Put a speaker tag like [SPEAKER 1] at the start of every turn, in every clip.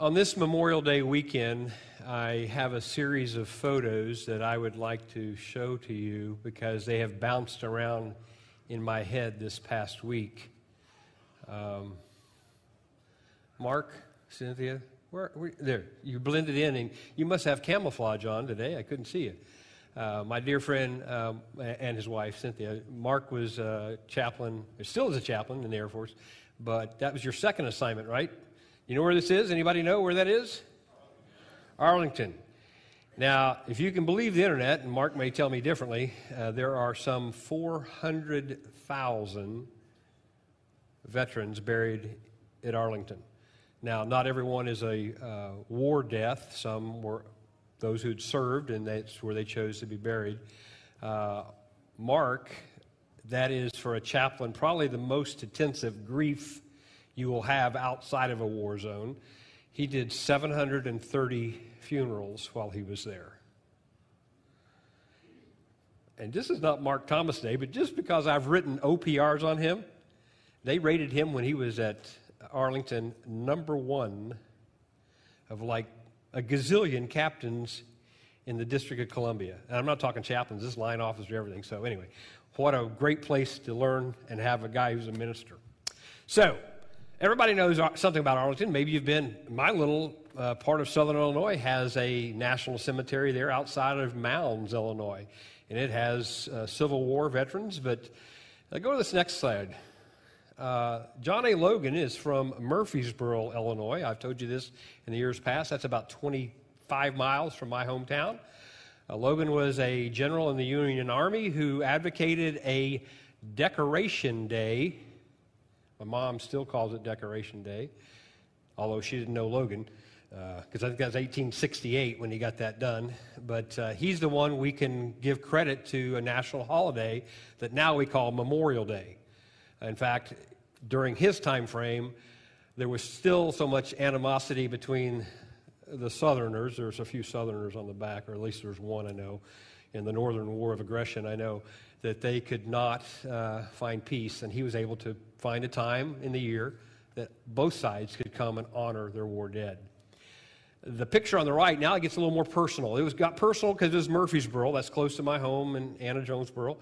[SPEAKER 1] On this Memorial Day weekend, I have a series of photos that I would like to show to you because they have bounced around in my head this past week. Um, Mark, Cynthia, where, there, you blended in and you must have camouflage on today. I couldn't see you. Uh, my dear friend um, and his wife, Cynthia, Mark was a chaplain, still is a chaplain in the Air Force, but that was your second assignment, right? You know where this is? Anybody know where that is? Arlington. Now, if you can believe the internet, and Mark may tell me differently, uh, there are some 400,000 veterans buried at Arlington. Now, not everyone is a uh, war death. Some were those who'd served, and that's where they chose to be buried. Uh, Mark, that is for a chaplain, probably the most intensive grief you will have outside of a war zone. He did 730 funerals while he was there. And this is not Mark Thomas Day, but just because I've written OPRs on him, they rated him when he was at Arlington number one of like a gazillion captains in the District of Columbia. And I'm not talking chaplains, this line officer, everything. So, anyway, what a great place to learn and have a guy who's a minister. So, Everybody knows something about Arlington. Maybe you've been. My little uh, part of Southern Illinois has a national cemetery there outside of Mounds, Illinois, and it has uh, Civil War veterans. But uh, go to this next slide. Uh, John A. Logan is from Murphysboro, Illinois. I've told you this in the years past. That's about 25 miles from my hometown. Uh, Logan was a general in the Union Army who advocated a decoration day my mom still calls it Decoration Day, although she didn't know Logan, because uh, I think that was 1868 when he got that done. But uh, he's the one we can give credit to a national holiday that now we call Memorial Day. In fact, during his time frame, there was still so much animosity between the Southerners. There's a few Southerners on the back, or at least there's one I know, in the Northern War of Aggression. I know that they could not uh, find peace, and he was able to find a time in the year that both sides could come and honor their war dead. The picture on the right now it gets a little more personal. It was got personal because it was Murphysboro, that's close to my home in Anna Jonesboro.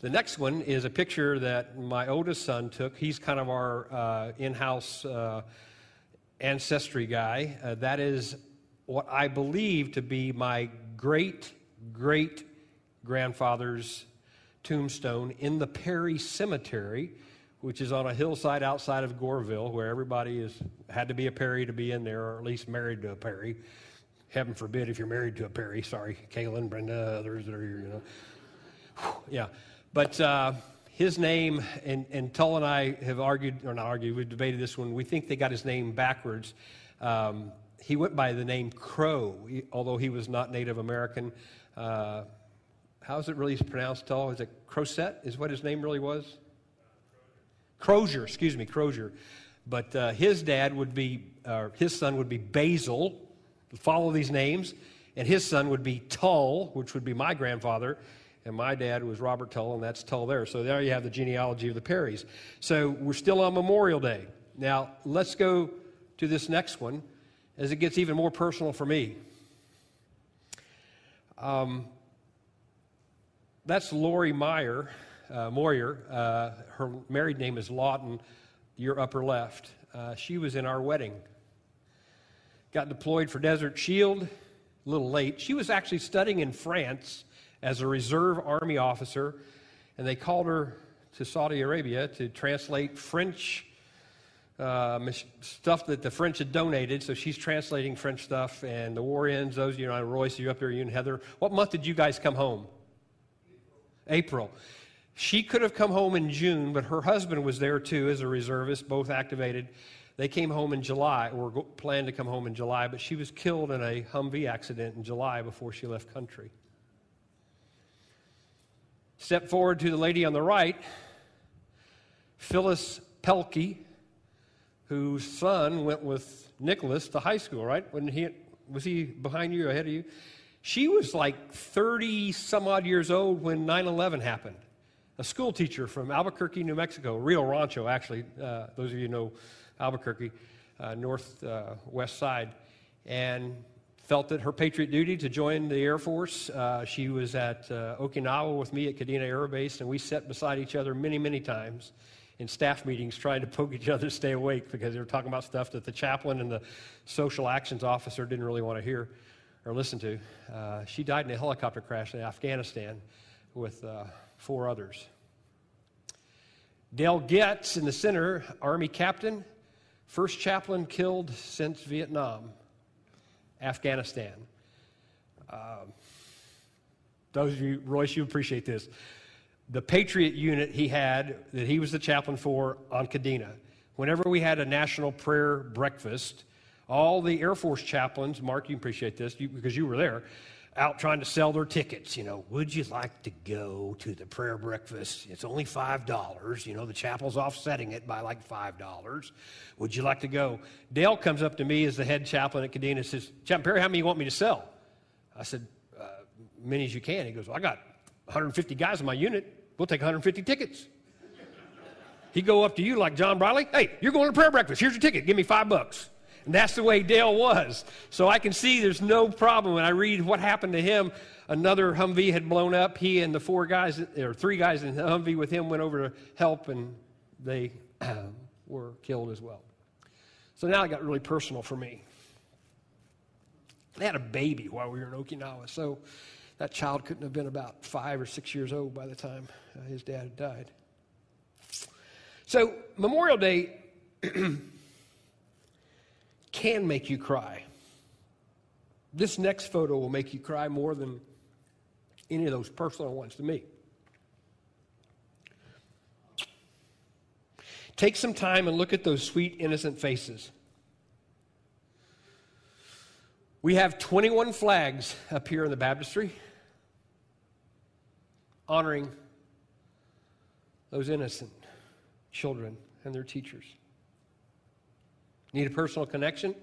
[SPEAKER 1] The next one is a picture that my oldest son took. He's kind of our uh, in-house uh, ancestry guy. Uh, that is what I believe to be my great great grandfather's tombstone in the Perry Cemetery which is on a hillside outside of Goreville, where everybody is had to be a Perry to be in there, or at least married to a Perry. Heaven forbid if you're married to a Perry. Sorry, Kaylin, Brenda, others that are here. You know, yeah. But uh, his name, and, and Tull and I have argued, or not argued, we've debated this one. We think they got his name backwards. Um, he went by the name Crow, although he was not Native American. Uh, how is it really pronounced, Tull? Is it Croset? Is what his name really was? Crozier, excuse me, Crozier. But uh, his dad would be, uh, his son would be Basil, follow these names, and his son would be Tull, which would be my grandfather, and my dad was Robert Tull, and that's Tull there. So there you have the genealogy of the Perrys. So we're still on Memorial Day. Now, let's go to this next one as it gets even more personal for me. Um, that's Lori Meyer uh, Moyer. Uh, her married name is Lawton, your upper left. Uh, she was in our wedding. Got deployed for Desert Shield, a little late. She was actually studying in France as a reserve army officer, and they called her to Saudi Arabia to translate French uh, stuff that the French had donated. So she's translating French stuff, and the war ends. Those, you know, Royce, you up there, you and Heather. What month did you guys come home? April. She could have come home in June, but her husband was there too as a reservist, both activated. They came home in July, or planned to come home in July, but she was killed in a Humvee accident in July before she left country. Step forward to the lady on the right, Phyllis Pelkey, whose son went with Nicholas to high school, right? When he was he behind you or ahead of you? She was like 30 some odd years old when 9 11 happened a school teacher from Albuquerque, New Mexico, Rio Rancho, actually. Uh, those of you know Albuquerque. uh, northwest side, and felt it her patriot duty to join the Air Force. Uh, she was at uh, Okinawa with me at Kadena Air Base, and we sat beside each other many, many times in staff meetings trying to poke each other to stay awake because they were talking about stuff that the chaplain and the social actions officer didn't really want to hear or listen to. Uh, she died in a helicopter crash in Afghanistan with uh, four others. Dale Goetz in the center, Army captain, first chaplain killed since Vietnam. Afghanistan. Um, those of you, Royce, you appreciate this. The Patriot unit he had, that he was the chaplain for on Kadena, whenever we had a national prayer breakfast, all the Air Force chaplains, Mark, you appreciate this you, because you were there, out trying to sell their tickets. You know, would you like to go to the prayer breakfast? It's only $5. You know, the chapel's offsetting it by like $5. Would you like to go? Dale comes up to me as the head chaplain at Kadena and says, Chaplain Perry, how many you want me to sell? I said, uh, many as you can. He goes, well, I got 150 guys in my unit. We'll take 150 tickets. He'd go up to you like John Briley. Hey, you're going to prayer breakfast. Here's your ticket. Give me five bucks. And that's the way Dale was. So I can see there's no problem. When I read what happened to him, another Humvee had blown up. He and the four guys, or three guys in the Humvee with him, went over to help, and they were killed as well. So now it got really personal for me. They had a baby while we were in Okinawa, so that child couldn't have been about five or six years old by the time uh, his dad had died. So, Memorial Day can make you cry. This next photo will make you cry more than any of those personal ones to me. Take some time and look at those sweet, innocent faces. We have 21 flags up here in the baptistry honoring those innocent children and their teachers. Need a personal connection?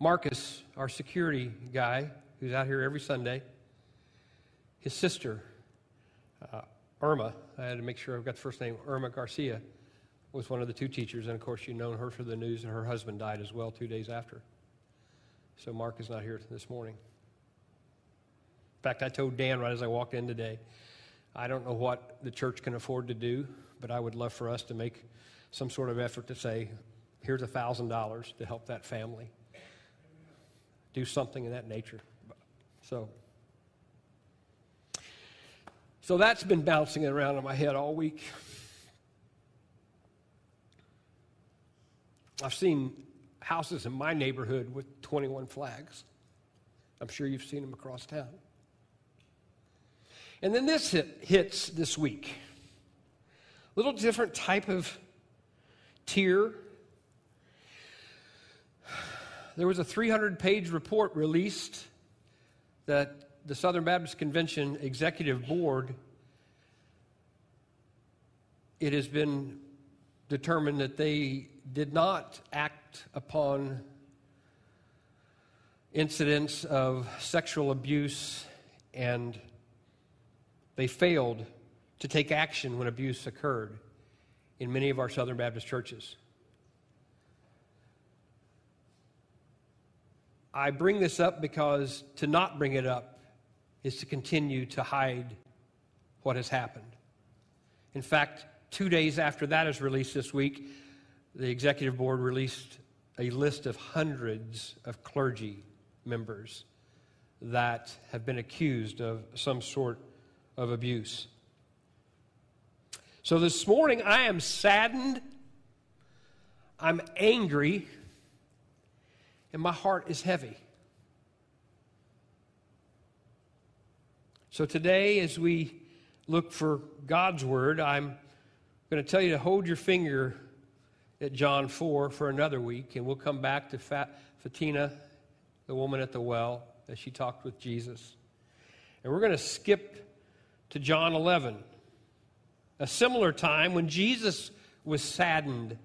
[SPEAKER 1] Marcus, our security guy, who's out here every Sunday, his sister, uh, Irma, I had to make sure I've got the first name, Irma Garcia, was one of the two teachers. And of course, you've known her for the news, and her husband died as well two days after. So Mark is not here this morning. In fact, I told Dan right as I walked in today, I don't know what the church can afford to do, but I would love for us to make some sort of effort to say, here's $1,000 to help that family. Do something in that nature. So, so that's been bouncing around in my head all week. I've seen houses in my neighborhood with 21 flags. I'm sure you've seen them across town. And then this hit, hits this week. A little different type of tear there was a 300 page report released that the Southern Baptist Convention Executive Board, it has been determined that they did not act upon incidents of sexual abuse and they failed to take action when abuse occurred in many of our Southern Baptist churches. I bring this up because to not bring it up is to continue to hide what has happened. In fact, two days after that is released this week, the executive board released a list of hundreds of clergy members that have been accused of some sort of abuse. So this morning, I am saddened, I'm angry, and my heart is heavy. So today, as we look for God's word, I'm going to tell you to hold your finger at John 4 for another week, and we'll come back to Fatima, the woman at the well, as she talked with Jesus. And we're going to skip to John 11, a similar time when Jesus was saddened,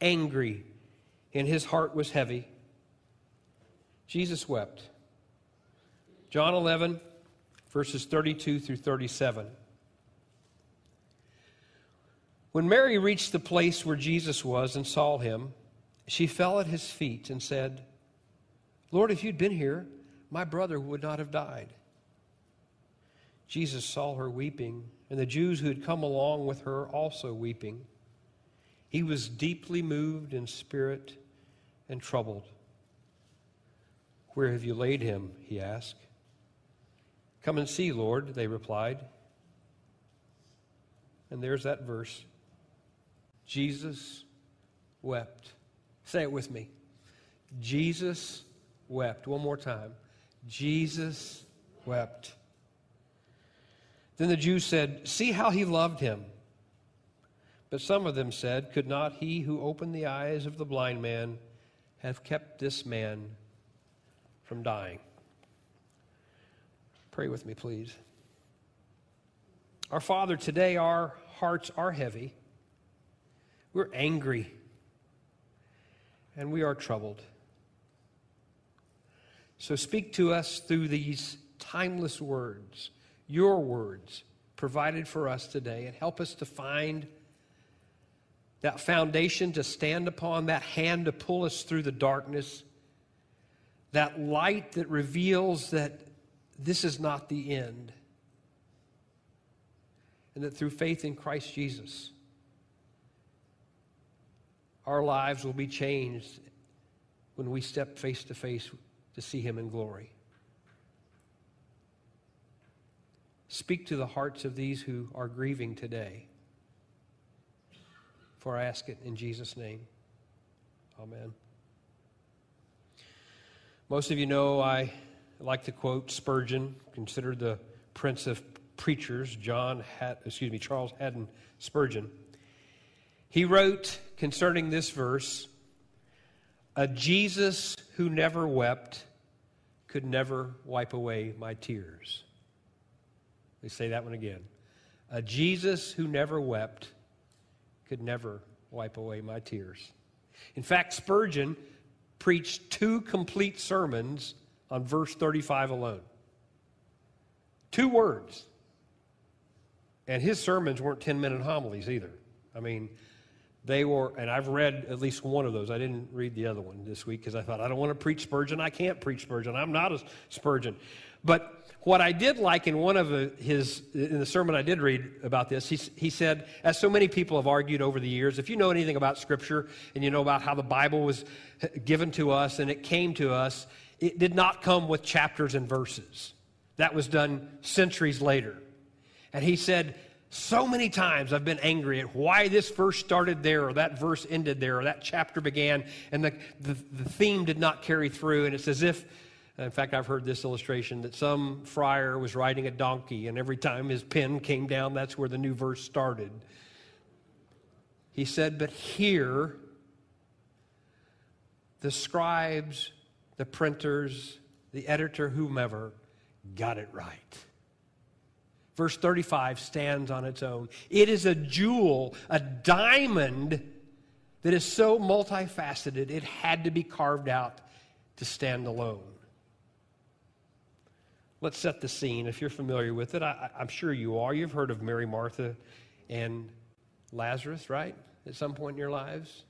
[SPEAKER 1] angry, and his heart was heavy. Jesus wept. John 11, verses 32 through 37. When Mary reached the place where Jesus was and saw him, She fell at his feet and said, Lord, if you'd been here, my brother would not have died. Jesus saw her weeping, and the Jews who had come along with her also weeping. He was deeply moved in spirit and troubled. Where have you laid him? he asked. Come and see, Lord, they replied. And there's that verse Jesus wept. Say it with me. Jesus wept. One more time. Jesus wept. Then the Jews said, See how he loved him. But some of them said, Could not he who opened the eyes of the blind man have kept this man from dying? Pray with me, please. Our Father, today our hearts are heavy. We're angry. And we are troubled. So speak to us through these timeless words, your words provided for us today, and help us to find that foundation to stand upon, that hand to pull us through the darkness, that light that reveals that this is not the end, and that through faith in Christ Jesus, our lives will be changed when we step face to face to see Him in glory. Speak to the hearts of these who are grieving today. For I ask it in Jesus' name. Amen. Most of you know I like to quote Spurgeon, considered the prince of preachers, John, excuse me, Charles Haddon Spurgeon. He wrote concerning this verse, "A Jesus who never wept could never wipe away my tears." Let me say that one again. A Jesus who never wept could never wipe away my tears. In fact, Spurgeon preached two complete sermons on verse 35 alone. Two words. And his sermons weren't 10 minute homilies either. I mean, they were, and I've read at least one of those. I didn't read the other one this week because I thought, I don't want to preach Spurgeon. I can't preach Spurgeon. I'm not a Spurgeon. But what I did like in one of his, in the sermon I did read about this, he, he said, as so many people have argued over the years, if you know anything about Scripture and you know about how the Bible was eh, given to us and it came to us, it did not come with chapters and verses. That was done centuries later. And he said, so many times I've been angry at why this verse started there, or that verse ended there, or that chapter began, and the, the, the theme did not carry through. And it's as if in fact, I've heard this illustration that some friar was riding a donkey, and every time his pen came down, that's where the new verse started. He said, But here, the scribes, the printers, the editor, whomever, got it right. Verse 35 stands on its own. It is a jewel, a diamond that is so multifaceted, it had to be carved out to stand alone. Let's set the scene. If you're familiar with it, I, am sure you are. You've heard of Mary, Martha, and Lazarus, right? At some point in your lives.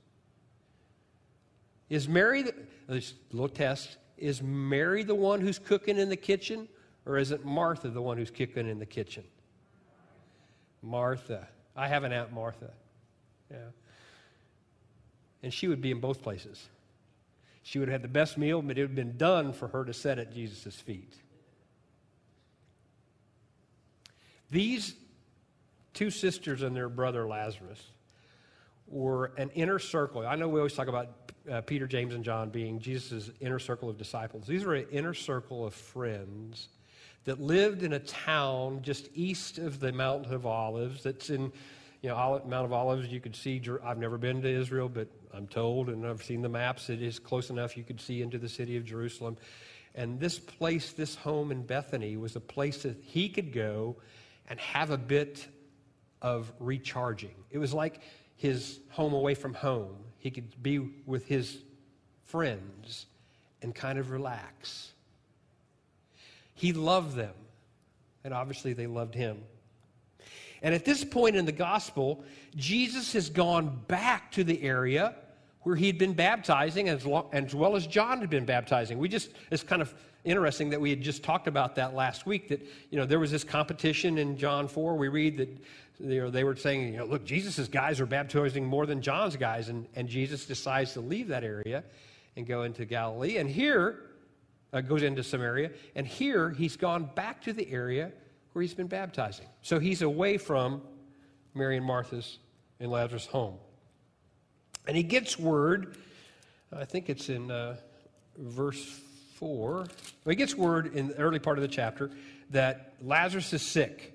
[SPEAKER 1] Is Mary, the, this little test, is Mary the one who's cooking in the kitchen, or is it Martha the one who's cooking in the kitchen? Martha. I have an Aunt Martha. Yeah. And she would be in both places. She would have had the best meal, but it would have been done for her to set at Jesus' feet. These two sisters and their brother Lazarus were an inner circle. I know we always talk about uh, Peter, James, and John being Jesus' inner circle of disciples. These were an inner circle of friends that lived in a town just east of the Mount of Olives. That's in, you know, Mount of Olives. You could see. I've never been to Israel, but I'm told, and I've seen the maps. It is close enough you could see into the city of Jerusalem. And this place, this home in Bethany, was a place that he could go and have a bit of recharging. It was like his home away from home. He could be with his friends and kind of relax. He loved them, and obviously they loved him. And at this point in the gospel, Jesus has gone back to the area where he'd been baptizing as, well as John had been baptizing. We just, it's kind of interesting that we had just talked about that last week that, you know, there was this competition in John 4. We read that, you know, they were saying, you know, look, Jesus' guys are baptizing more than John's guys. And, and Jesus decides to leave that area and go into Galilee. And here, uh, goes into Samaria. And here, he's gone back to the area where he's been baptizing. So he's away from Mary and Martha's and Lazarus' home. And he gets word, I think it's in uh, verse 4. Well, he gets word in the early part of the chapter that Lazarus is sick.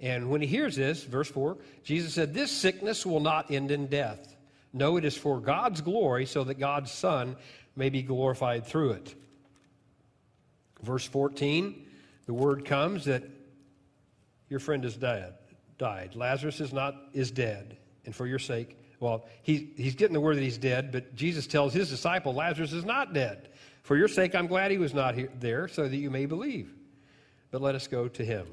[SPEAKER 1] And when he hears this, verse 4, Jesus said, This sickness will not end in death. No, it is for God's glory, so that God's Son may be glorified through it. Verse 14, the word comes that your friend is dead, died. Lazarus is not is dead, and for your sake, well, he, he's getting the word that he's dead, but Jesus tells his disciple, Lazarus is not dead. For your sake, I'm glad he was not here, there, so that you may believe. But let us go to him.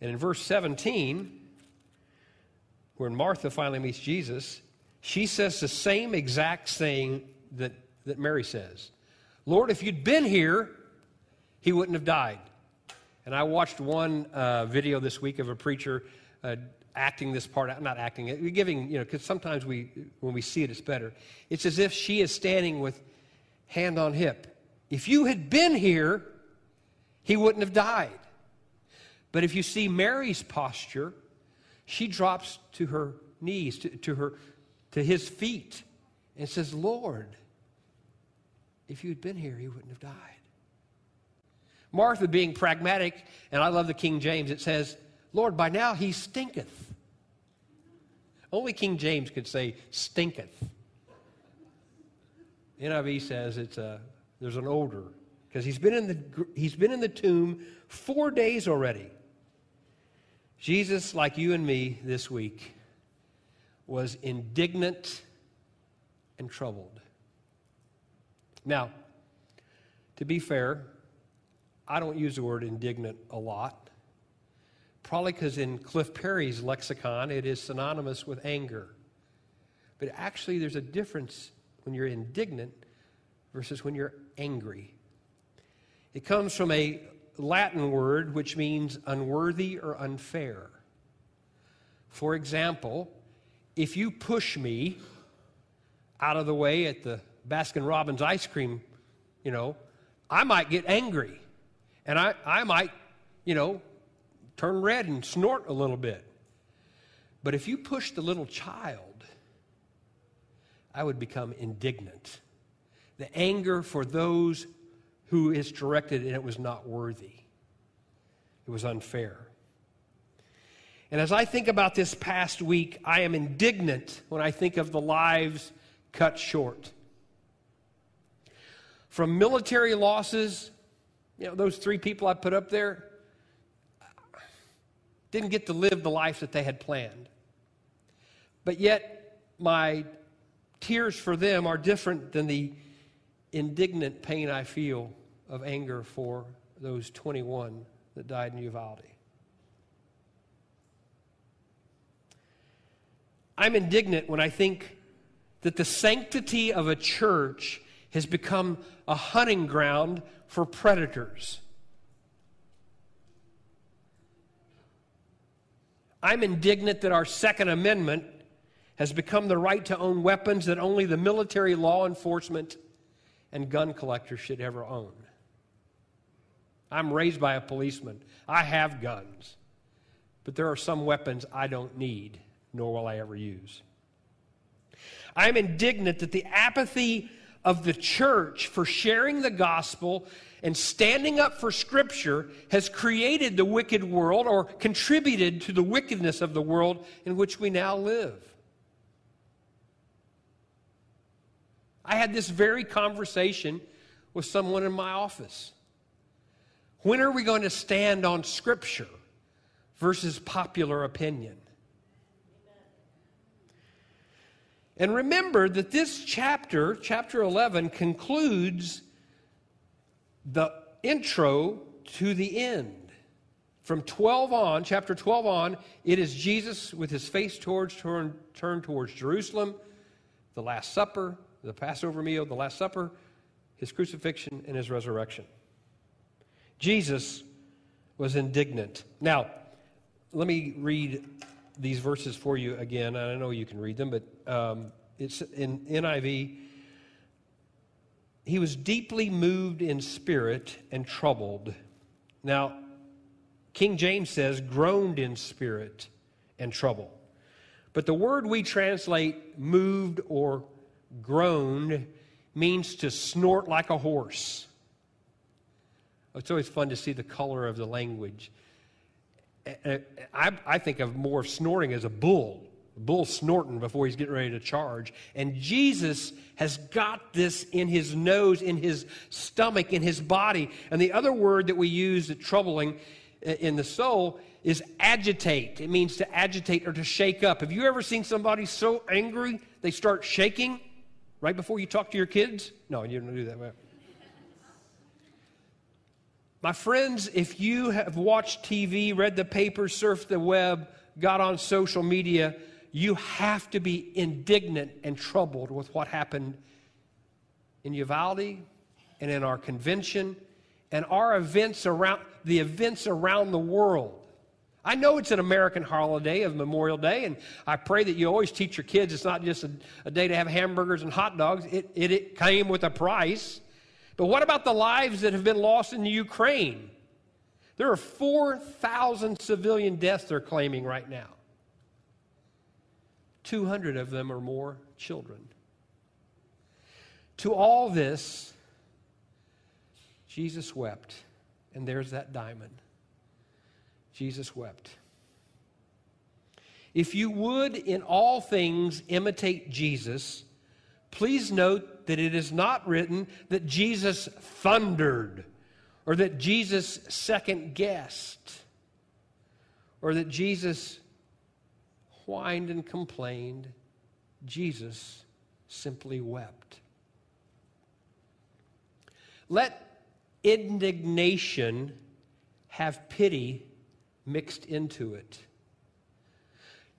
[SPEAKER 1] And in verse 17, when Martha finally meets Jesus, she says the same exact thing that, that Mary says Lord, if you'd been here, he wouldn't have died. And I watched one uh, video this week of a preacher uh, acting this part, out, not acting it, giving, you know, because sometimes we, when we see it, it's better. It's as if she is standing with hand on hip. If you had been here, he wouldn't have died. But if you see Mary's posture, she drops to her knees, to, to, her, to his feet, and says, Lord, if you'd been here, he wouldn't have died. Martha being pragmatic, and I love the King James, it says, Lord, by now he stinketh. Only King James could say stinketh. NIV says it's a, there's an odor because he's been in the he's been in the tomb four days already. Jesus, like you and me this week, was indignant and troubled. Now, to be fair, I don't use the word indignant a lot. Probably because in Cliff Perry's lexicon, it is synonymous with anger. But actually, there's a difference when you're indignant versus when you're angry. It comes from a Latin word which means unworthy or unfair. For example, if you push me out of the way at the Baskin Robbins ice cream, you know, I might get angry. And I, I might, you know, turn red and snort a little bit. But if you push the little child, I would become indignant. The anger for those who is directed and it was not worthy. It was unfair. And as I think about this past week, I am indignant when I think of the lives cut short. From military losses, you know, those three people I put up there, didn't get to live the life that they had planned. But yet, my tears for them are different than the indignant pain I feel of anger for those 21 that died in Uvalde. I'm indignant when I think that the sanctity of a church has become a hunting ground for predators. I'm indignant that our Second Amendment has become the right to own weapons that only the military law enforcement and gun collectors should ever own. I'm raised by a policeman. I have guns. But there are some weapons I don't need, nor will I ever use. I'm indignant that the apathy of the church for sharing the gospel and standing up for Scripture has created the wicked world or contributed to the wickedness of the world in which we now live. I had this very conversation with someone in my office. When are we going to stand on Scripture versus popular opinion? And remember that this chapter, chapter 11, concludes the intro to the end. From 12 on, chapter 12 on, it is Jesus with his face towards turn, turned towards Jerusalem, the Last Supper, the Passover meal, the Last Supper, his crucifixion, and his resurrection. Jesus was indignant. Now, let me read these verses for you again. I know you can read them, but um, it's in NIV. He was deeply moved in spirit and troubled. Now, King James says, groaned in spirit and trouble. But the word we translate moved or groaned means to snort like a horse. It's always fun to see the color of the language. Uh, uh, I, I think of more snorting as a bull. A bull snorting before he's getting ready to charge. And Jesus has got this in his nose, in his stomach, in his body. And the other word that we use at troubling uh, in the soul is agitate. It means to agitate or to shake up. Have you ever seen somebody so angry they start shaking right before you talk to your kids? No, you don't do that. My friends, if you have watched TV, read the paper, surfed the web, got on social media, you have to be indignant and troubled with what happened in Uvalde and in our convention and our events around the events around the world. I know it's an American holiday of Memorial Day, and I pray that you always teach your kids it's not just a, a day to have hamburgers and hot dogs. It, it, it came with a price. But what about the lives that have been lost in the Ukraine? There are 4,000 civilian deaths they're claiming right now. 200 of them are more children. To all this, Jesus wept. And there's that diamond. Jesus wept. If you would in all things imitate Jesus, please note that it is not written that Jesus thundered or that Jesus second guessed or that Jesus whined and complained. Jesus simply wept. Let indignation have pity mixed into it.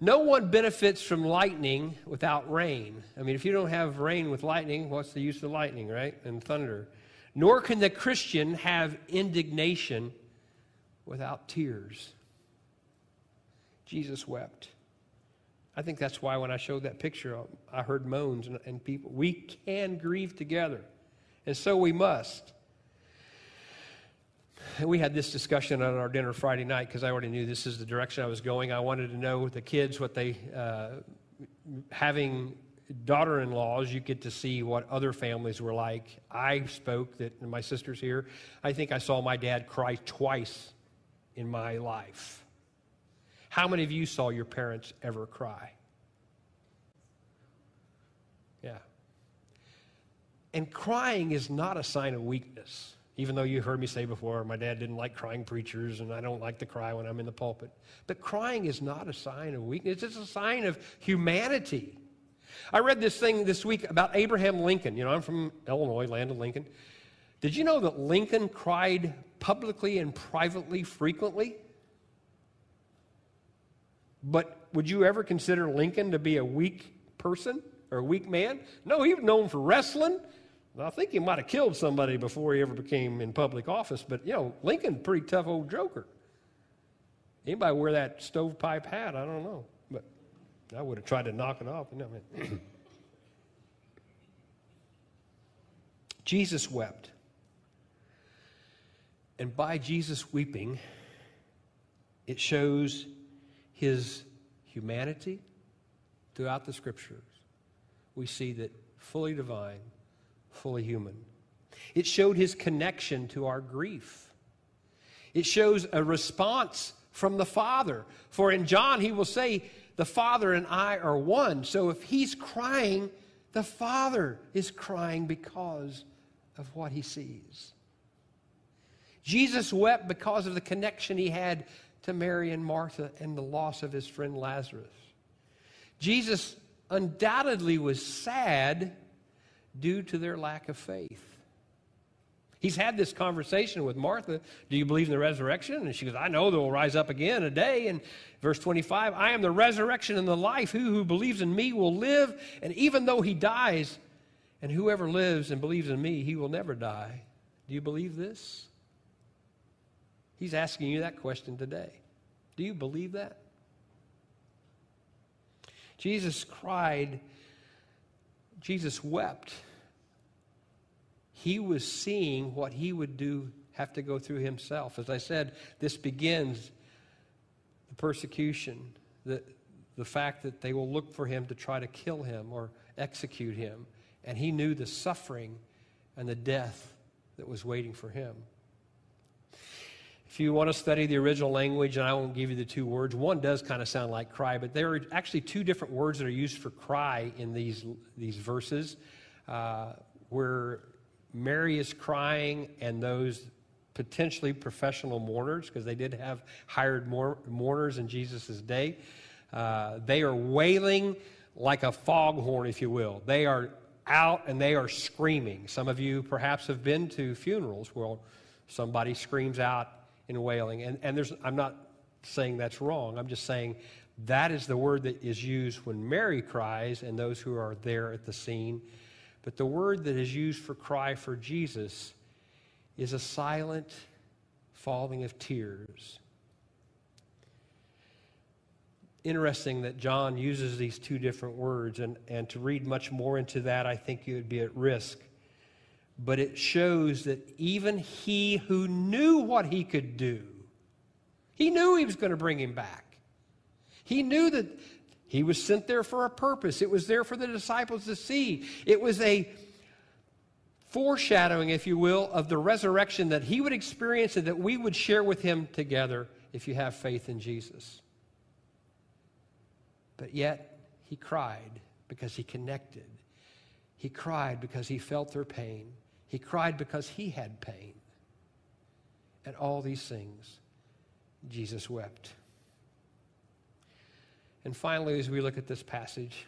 [SPEAKER 1] No one benefits from lightning without rain. I mean, if you don't have rain with lightning, what's the use of lightning, right? And thunder. Nor can the Christian have indignation without tears. Jesus wept. I think that's why when I showed that picture, I heard moans and, and people. We can grieve together, and so we must we had this discussion on our dinner Friday night because I already knew this is the direction I was going. I wanted to know the kids what they, uh, having daughter in laws, you get to see what other families were like. I spoke that my sister's here. I think I saw my dad cry twice in my life. How many of you saw your parents ever cry? Yeah. And crying is not a sign of weakness. Even though you heard me say before, my dad didn't like crying preachers, and I don't like to cry when I'm in the pulpit. But crying is not a sign of weakness, it's a sign of humanity. I read this thing this week about Abraham Lincoln. You know, I'm from Illinois, land of Lincoln. Did you know that Lincoln cried publicly and privately frequently? But would you ever consider Lincoln to be a weak person or a weak man? No, he was known for wrestling. I think he might have killed somebody before he ever became in public office, but you know, Lincoln, pretty tough old joker. Anybody wear that stovepipe hat? I don't know, but I would have tried to knock it off. No, Jesus wept. And by Jesus weeping, it shows his humanity throughout the scriptures. We see that fully divine, fully human. It showed his connection to our grief. It shows a response from the Father. For in John, he will say, The Father and I are one. So if he's crying, the Father is crying because of what he sees. Jesus wept because of the connection he had to Mary and Martha and the loss of his friend Lazarus. Jesus undoubtedly was sad due to their lack of faith. He's had this conversation with Martha. Do you believe in the resurrection? And she goes, I know they will rise up again a day. And verse 25, I am the resurrection and the life. Who who believes in me will live. And even though he dies, and whoever lives and believes in me, he will never die. Do you believe this? He's asking you that question today. Do you believe that? Jesus cried, Jesus wept he was seeing what he would do, have to go through himself. As I said, this begins the persecution, the, the fact that they will look for him to try to kill him or execute him. And he knew the suffering and the death that was waiting for him. If you want to study the original language, and I won't give you the two words, one does kind of sound like cry, but there are actually two different words that are used for cry in these, these verses, uh, where Mary is crying, and those potentially professional mourners, because they did have hired mourners in Jesus' day, uh, they are wailing like a foghorn, if you will. They are out and they are screaming. Some of you perhaps have been to funerals where somebody screams out in wailing. And, and there's, I'm not saying that's wrong. I'm just saying that is the word that is used when Mary cries and those who are there at the scene but the word that is used for cry for Jesus is a silent falling of tears. Interesting that John uses these two different words, and, and to read much more into that, I think you would be at risk. But it shows that even he who knew what he could do, he knew he was going to bring him back. He knew that he was sent there for a purpose. It was there for the disciples to see. It was a foreshadowing, if you will, of the resurrection that he would experience and that we would share with him together if you have faith in Jesus. But yet, he cried because he connected. He cried because he felt their pain. He cried because he had pain. And all these things, Jesus wept. And finally, as we look at this passage,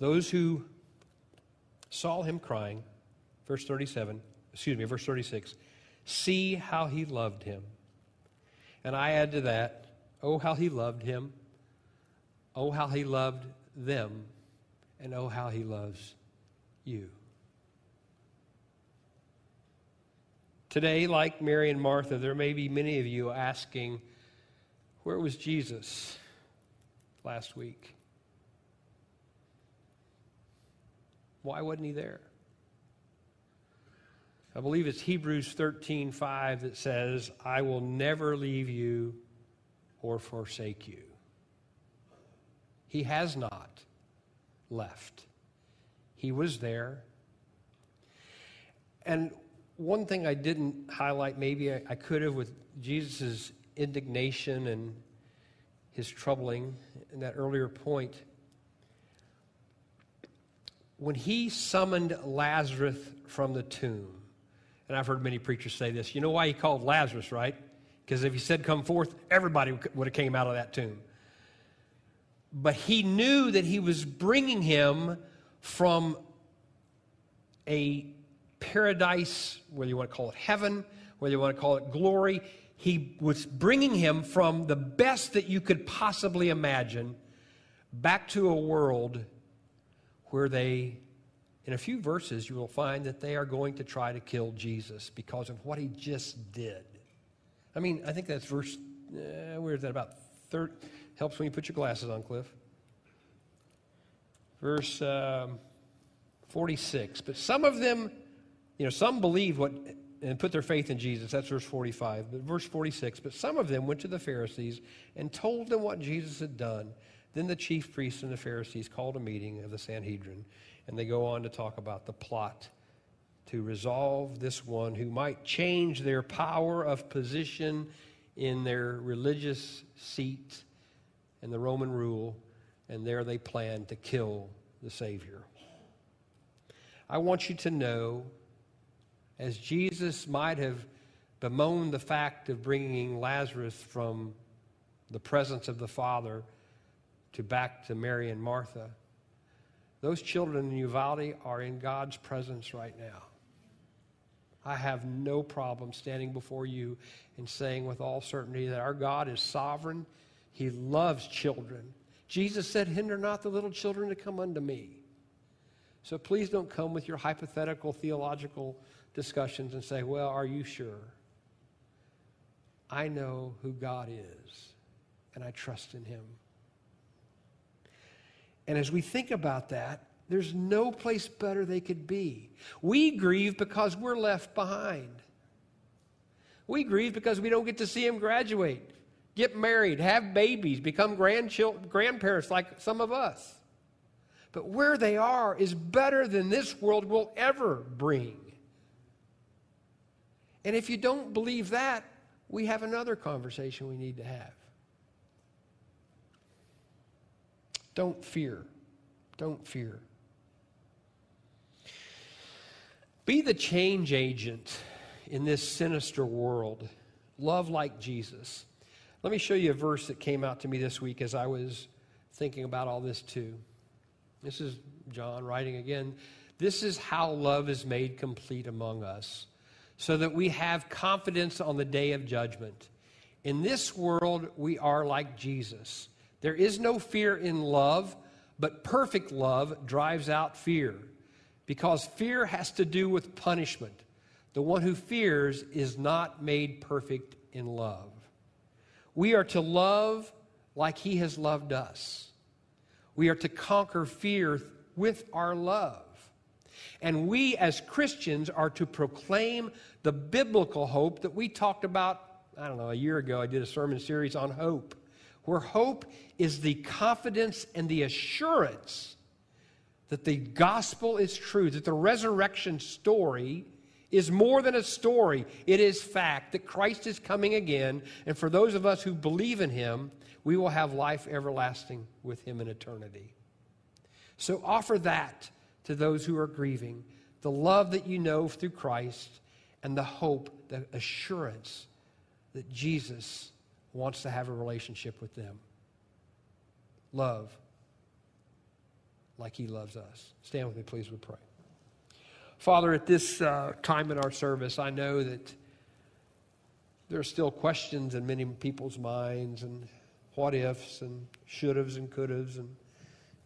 [SPEAKER 1] those who saw him crying, verse 37, excuse me, verse 36, see how he loved him. And I add to that, oh, how he loved him, oh, how he loved them, and oh, how he loves you. Today, like Mary and Martha, there may be many of you asking, where was Jesus last week? Why wasn't he there? I believe it's Hebrews 13 5 that says, I will never leave you or forsake you. He has not left, he was there. And one thing I didn't highlight, maybe I, I could have with Jesus' indignation and his troubling in that earlier point. When he summoned Lazarus from the tomb, and I've heard many preachers say this, you know why he called Lazarus, right? Because if he said, Come forth, everybody would have came out of that tomb. But he knew that he was bringing him from a paradise, whether you want to call it heaven, whether you want to call it glory he was bringing him from the best that you could possibly imagine back to a world where they, in a few verses, you will find that they are going to try to kill Jesus because of what he just did. I mean, I think that's verse, uh, where is that? About third. Helps when you put your glasses on, Cliff. Verse um, 46. But some of them, you know, some believe what and put their faith in Jesus. That's verse 45. But verse 46, but some of them went to the Pharisees and told them what Jesus had done. Then the chief priests and the Pharisees called a meeting of the Sanhedrin, and they go on to talk about the plot to resolve this one who might change their power of position in their religious seat and the Roman rule, and there they plan to kill the Savior. I want you to know as Jesus might have bemoaned the fact of bringing Lazarus from the presence of the Father to back to Mary and Martha, Those children in Uvalde are in God's presence right now. I have no problem standing before you and saying with all certainty that our God is sovereign. He loves children. Jesus said, Hinder not the little children to come unto me. So please don't come with your hypothetical theological discussions and say, Well, are you sure? I know who God is, and I trust in him. And as we think about that, there's no place better they could be. We grieve because we're left behind. We grieve because we don't get to see them graduate, get married, have babies, become grandparents like some of us. But where they are is better than this world will ever bring. And if you don't believe that, we have another conversation we need to have. Don't fear. Don't fear. Be the change agent in this sinister world. Love like Jesus. Let me show you a verse that came out to me this week as I was thinking about all this too. This is John writing again. This is how love is made complete among us, so that we have confidence on the day of judgment. In this world, we are like Jesus. There is no fear in love, but perfect love drives out fear, because fear has to do with punishment. The one who fears is not made perfect in love. We are to love like he has loved us. We are to conquer fear with our love. And we as Christians are to proclaim the biblical hope that we talked about, I don't know, a year ago. I did a sermon series on hope, where hope is the confidence and the assurance that the gospel is true, that the resurrection story is more than a story. It is fact that Christ is coming again. And for those of us who believe in him, we will have life everlasting with him in eternity. So offer that to those who are grieving the love that you know through Christ and the hope, the assurance that Jesus wants to have a relationship with them. Love like he loves us. Stand with me, please, we pray. Father, at this uh, time in our service, I know that there are still questions in many people's minds and what ifs and should haves and could haves and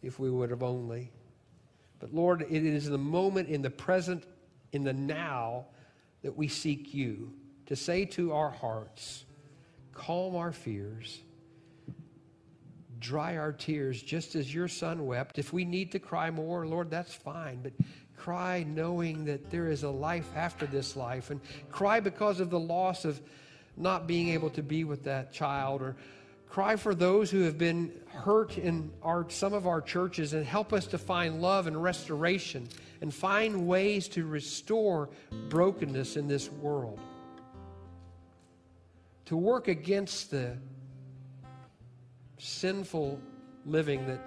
[SPEAKER 1] if we would have only. But Lord, it is the moment in the present, in the now, that we seek you to say to our hearts, calm our fears, dry our tears, just as your son wept. If we need to cry more, Lord, that's fine. But cry knowing that there is a life after this life, and cry because of the loss of not being able to be with that child, or cry for those who have been hurt in our, some of our churches, and help us to find love and restoration and find ways to restore brokenness in this world. To work against the sinful living that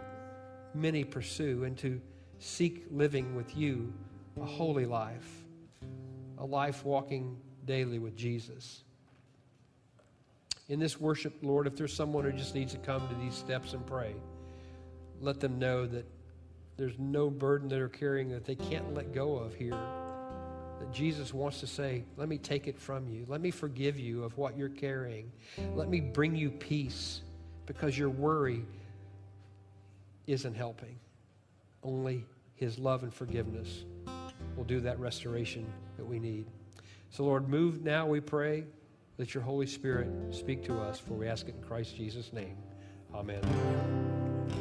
[SPEAKER 1] many pursue and to seek living with you a holy life, a life walking daily with Jesus. In this worship, Lord, if there's someone who just needs to come to these steps and pray, let them know that there's no burden that they're carrying that they can't let go of here. That Jesus wants to say, Let me take it from you. Let me forgive you of what you're carrying. Let me bring you peace because your worry isn't helping. Only His love and forgiveness will do that restoration that we need. So, Lord, move now, we pray. Let your Holy Spirit speak to us, for we ask it in Christ Jesus' name. Amen.